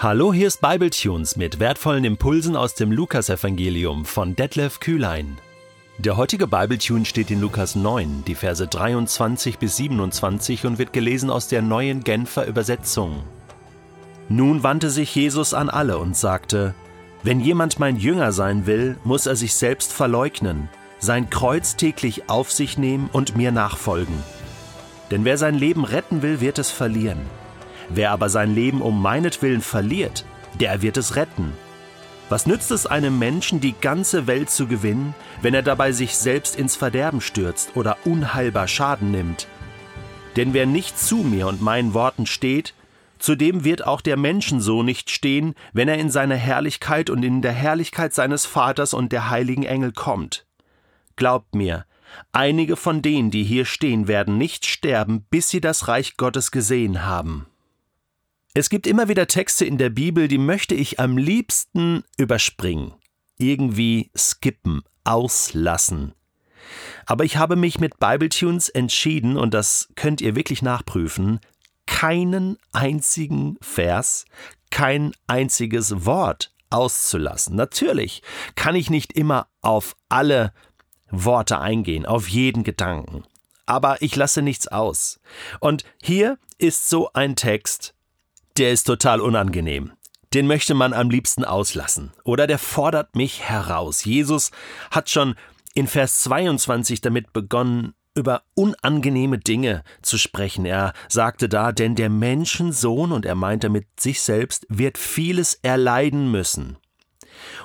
Hallo, hier ist Bibletunes mit wertvollen Impulsen aus dem Lukasevangelium von Detlef Kühlein. Der heutige Bibletune steht in Lukas 9, die Verse 23 bis 27 und wird gelesen aus der neuen Genfer Übersetzung. Nun wandte sich Jesus an alle und sagte: Wenn jemand mein Jünger sein will, muss er sich selbst verleugnen, sein Kreuz täglich auf sich nehmen und mir nachfolgen. Denn wer sein Leben retten will, wird es verlieren. Wer aber sein Leben um meinetwillen verliert, der wird es retten. Was nützt es einem Menschen, die ganze Welt zu gewinnen, wenn er dabei sich selbst ins Verderben stürzt oder unheilbar Schaden nimmt? Denn wer nicht zu mir und meinen Worten steht, zu dem wird auch der Menschensohn nicht stehen, wenn er in seiner Herrlichkeit und in der Herrlichkeit seines Vaters und der heiligen Engel kommt. Glaubt mir, einige von denen, die hier stehen, werden nicht sterben, bis sie das Reich Gottes gesehen haben. Es gibt immer wieder Texte in der Bibel, die möchte ich am liebsten überspringen, irgendwie skippen, auslassen. Aber ich habe mich mit Bibletunes entschieden, und das könnt ihr wirklich nachprüfen, keinen einzigen Vers, kein einziges Wort auszulassen. Natürlich kann ich nicht immer auf alle Worte eingehen, auf jeden Gedanken. Aber ich lasse nichts aus. Und hier ist so ein Text, der ist total unangenehm. Den möchte man am liebsten auslassen. Oder der fordert mich heraus. Jesus hat schon in Vers 22 damit begonnen, über unangenehme Dinge zu sprechen. Er sagte da, denn der Menschensohn, und er meinte mit sich selbst, wird vieles erleiden müssen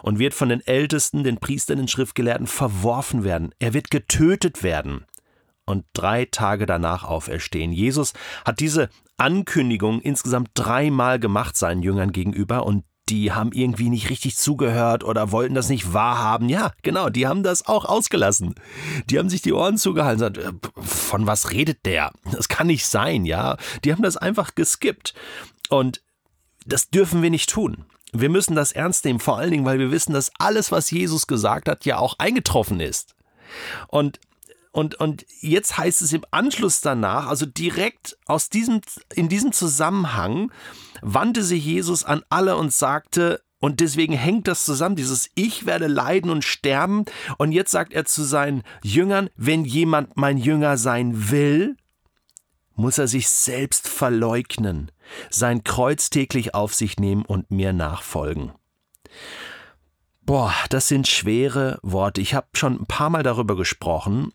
und wird von den Ältesten, den Priestern, den Schriftgelehrten verworfen werden. Er wird getötet werden und drei Tage danach auferstehen. Jesus hat diese Ankündigung insgesamt dreimal gemacht seinen Jüngern gegenüber und die haben irgendwie nicht richtig zugehört oder wollten das nicht wahrhaben. Ja, genau, die haben das auch ausgelassen. Die haben sich die Ohren zugehalten und gesagt, äh, von was redet der? Das kann nicht sein, ja. Die haben das einfach geskippt. Und das dürfen wir nicht tun. Wir müssen das ernst nehmen, vor allen Dingen, weil wir wissen, dass alles, was Jesus gesagt hat, ja auch eingetroffen ist. Und und, und jetzt heißt es im Anschluss danach, also direkt aus diesem, in diesem Zusammenhang, wandte sich Jesus an alle und sagte, und deswegen hängt das zusammen, dieses Ich werde leiden und sterben. Und jetzt sagt er zu seinen Jüngern, wenn jemand mein Jünger sein will, muss er sich selbst verleugnen, sein Kreuz täglich auf sich nehmen und mir nachfolgen. Boah, das sind schwere Worte. Ich habe schon ein paar Mal darüber gesprochen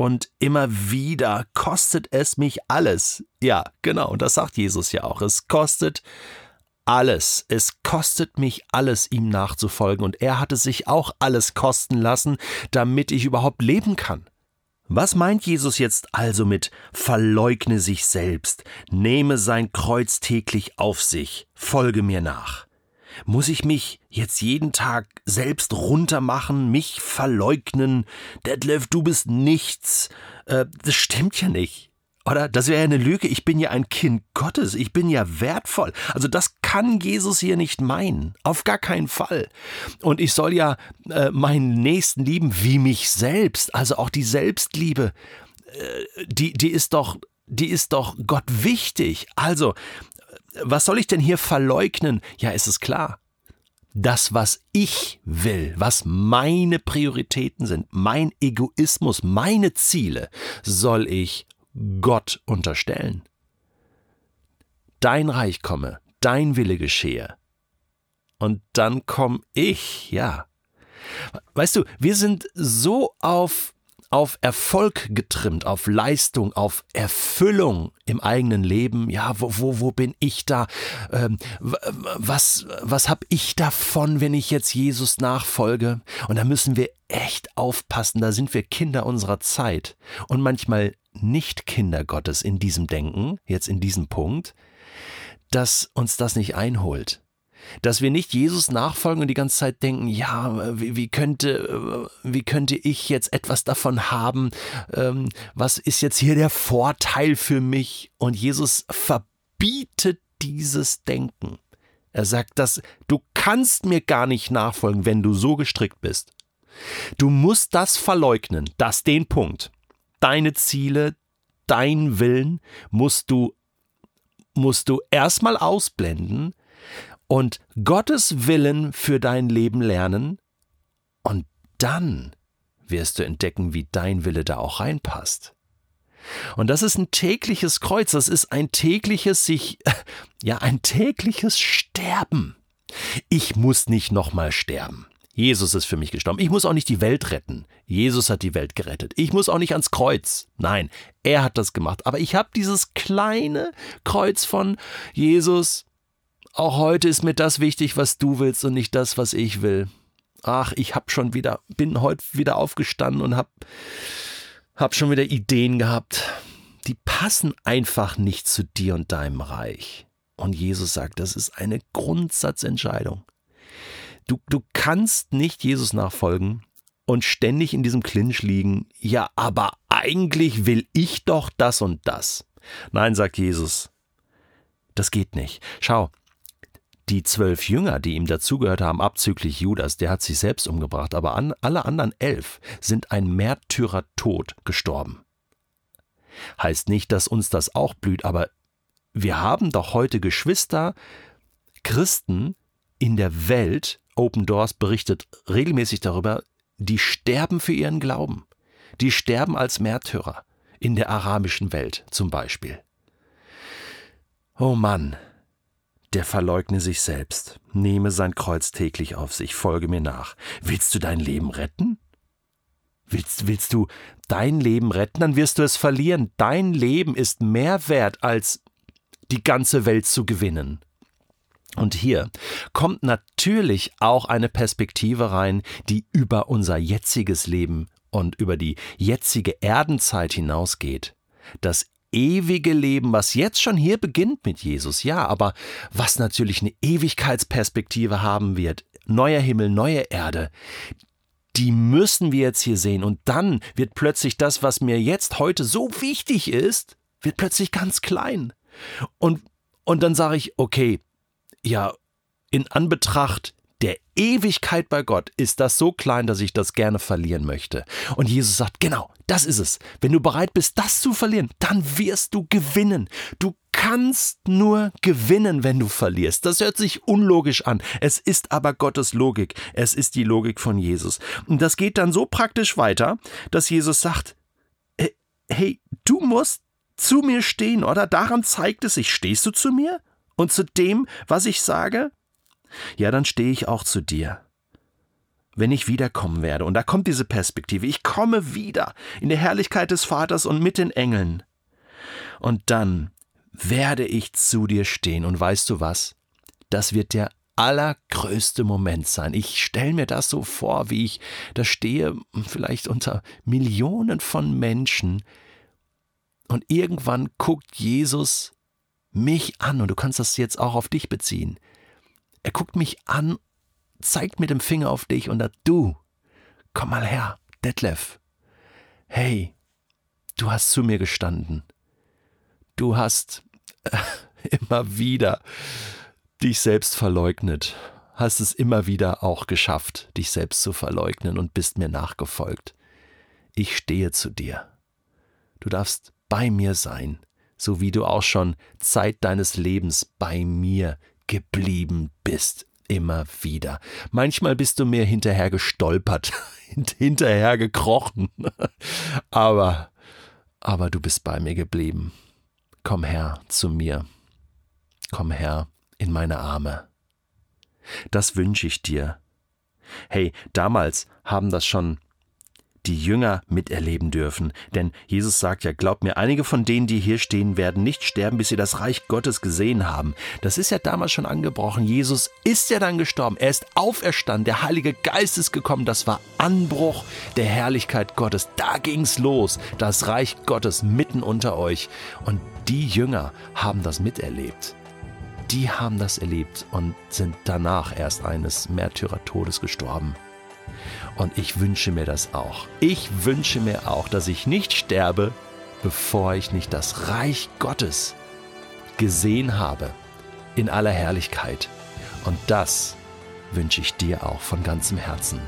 und immer wieder kostet es mich alles. Ja, genau, und das sagt Jesus ja auch. Es kostet alles. Es kostet mich alles, ihm nachzufolgen. Und er hat es sich auch alles kosten lassen, damit ich überhaupt leben kann. Was meint Jesus jetzt also mit verleugne sich selbst, nehme sein Kreuz täglich auf sich, folge mir nach? Muss ich mich jetzt jeden Tag selbst runtermachen, mich verleugnen? Detlef, du bist nichts. Äh, das stimmt ja nicht. Oder? Das wäre ja eine Lüge. Ich bin ja ein Kind Gottes. Ich bin ja wertvoll. Also das kann Jesus hier nicht meinen. Auf gar keinen Fall. Und ich soll ja äh, meinen Nächsten lieben wie mich selbst. Also auch die Selbstliebe, äh, die, die ist doch, die ist doch Gott wichtig. Also was soll ich denn hier verleugnen? Ja, ist es klar. Das, was ich will, was meine Prioritäten sind, mein Egoismus, meine Ziele, soll ich Gott unterstellen. Dein Reich komme, dein Wille geschehe. Und dann komm ich, ja. Weißt du, wir sind so auf auf Erfolg getrimmt, auf Leistung, auf Erfüllung im eigenen Leben. Ja, wo, wo, wo bin ich da? Ähm, was was habe ich davon, wenn ich jetzt Jesus nachfolge? Und da müssen wir echt aufpassen, da sind wir Kinder unserer Zeit und manchmal nicht Kinder Gottes in diesem Denken, jetzt in diesem Punkt, dass uns das nicht einholt dass wir nicht Jesus nachfolgen und die ganze Zeit denken, ja, wie, wie könnte, wie könnte ich jetzt etwas davon haben? Ähm, was ist jetzt hier der Vorteil für mich? Und Jesus verbietet dieses Denken. Er sagt, dass du kannst mir gar nicht nachfolgen, wenn du so gestrickt bist. Du musst das verleugnen, das den Punkt. Deine Ziele, dein Willen musst du musst du erstmal ausblenden und Gottes Willen für dein Leben lernen und dann wirst du entdecken, wie dein Wille da auch reinpasst. Und das ist ein tägliches Kreuz, das ist ein tägliches sich, ja, ein tägliches Sterben. Ich muss nicht nochmal sterben. Jesus ist für mich gestorben. Ich muss auch nicht die Welt retten. Jesus hat die Welt gerettet. Ich muss auch nicht ans Kreuz. Nein, er hat das gemacht. Aber ich habe dieses kleine Kreuz von Jesus. Auch heute ist mir das wichtig, was du willst und nicht das, was ich will. Ach, ich hab schon wieder, bin heute wieder aufgestanden und hab, hab schon wieder Ideen gehabt. Die passen einfach nicht zu dir und deinem Reich. Und Jesus sagt, das ist eine Grundsatzentscheidung. Du, du kannst nicht Jesus nachfolgen und ständig in diesem Clinch liegen, ja, aber eigentlich will ich doch das und das. Nein, sagt Jesus, das geht nicht. Schau, die zwölf Jünger, die ihm dazugehört haben, abzüglich Judas, der hat sich selbst umgebracht, aber an, alle anderen elf sind ein Märtyrertod gestorben. Heißt nicht, dass uns das auch blüht, aber wir haben doch heute Geschwister, Christen in der Welt, Open Doors berichtet regelmäßig darüber, die sterben für ihren Glauben. Die sterben als Märtyrer in der arabischen Welt zum Beispiel. Oh Mann, der verleugne sich selbst, nehme sein Kreuz täglich auf sich, folge mir nach. Willst du dein Leben retten? Willst, willst du dein Leben retten, dann wirst du es verlieren. Dein Leben ist mehr wert, als die ganze Welt zu gewinnen. Und hier kommt natürlich auch eine Perspektive rein, die über unser jetziges Leben und über die jetzige Erdenzeit hinausgeht. Das ewige Leben, was jetzt schon hier beginnt mit Jesus, ja, aber was natürlich eine Ewigkeitsperspektive haben wird, neuer Himmel, neue Erde, die müssen wir jetzt hier sehen. Und dann wird plötzlich das, was mir jetzt heute so wichtig ist, wird plötzlich ganz klein. Und, und dann sage ich, okay, ja, in Anbetracht der Ewigkeit bei Gott ist das so klein, dass ich das gerne verlieren möchte. Und Jesus sagt, genau, das ist es. Wenn du bereit bist, das zu verlieren, dann wirst du gewinnen. Du kannst nur gewinnen, wenn du verlierst. Das hört sich unlogisch an. Es ist aber Gottes Logik. Es ist die Logik von Jesus. Und das geht dann so praktisch weiter, dass Jesus sagt, äh, hey, du musst zu mir stehen, oder? Daran zeigt es sich. Stehst du zu mir? Und zu dem, was ich sage? Ja, dann stehe ich auch zu dir. Wenn ich wiederkommen werde, und da kommt diese Perspektive, ich komme wieder in der Herrlichkeit des Vaters und mit den Engeln. Und dann werde ich zu dir stehen. Und weißt du was? Das wird der allergrößte Moment sein. Ich stelle mir das so vor, wie ich da stehe, vielleicht unter Millionen von Menschen. Und irgendwann guckt Jesus mich an, und du kannst das jetzt auch auf dich beziehen. Er guckt mich an, zeigt mit dem Finger auf dich und sagt, du, komm mal her, Detlef. Hey, du hast zu mir gestanden. Du hast äh, immer wieder dich selbst verleugnet, hast es immer wieder auch geschafft, dich selbst zu verleugnen und bist mir nachgefolgt. Ich stehe zu dir. Du darfst bei mir sein, so wie du auch schon Zeit deines Lebens bei mir geblieben bist. Immer wieder. Manchmal bist du mir hinterher gestolpert, hinterher gekrochen. aber, aber du bist bei mir geblieben. Komm her zu mir. Komm her in meine Arme. Das wünsche ich dir. Hey, damals haben das schon die Jünger miterleben dürfen. Denn Jesus sagt ja, glaubt mir, einige von denen, die hier stehen, werden nicht sterben, bis sie das Reich Gottes gesehen haben. Das ist ja damals schon angebrochen. Jesus ist ja dann gestorben. Er ist auferstanden. Der Heilige Geist ist gekommen. Das war Anbruch der Herrlichkeit Gottes. Da ging's los. Das Reich Gottes mitten unter euch. Und die Jünger haben das miterlebt die haben das erlebt und sind danach erst eines Märtyrertodes gestorben. Und ich wünsche mir das auch. Ich wünsche mir auch, dass ich nicht sterbe, bevor ich nicht das Reich Gottes gesehen habe in aller Herrlichkeit. Und das wünsche ich dir auch von ganzem Herzen.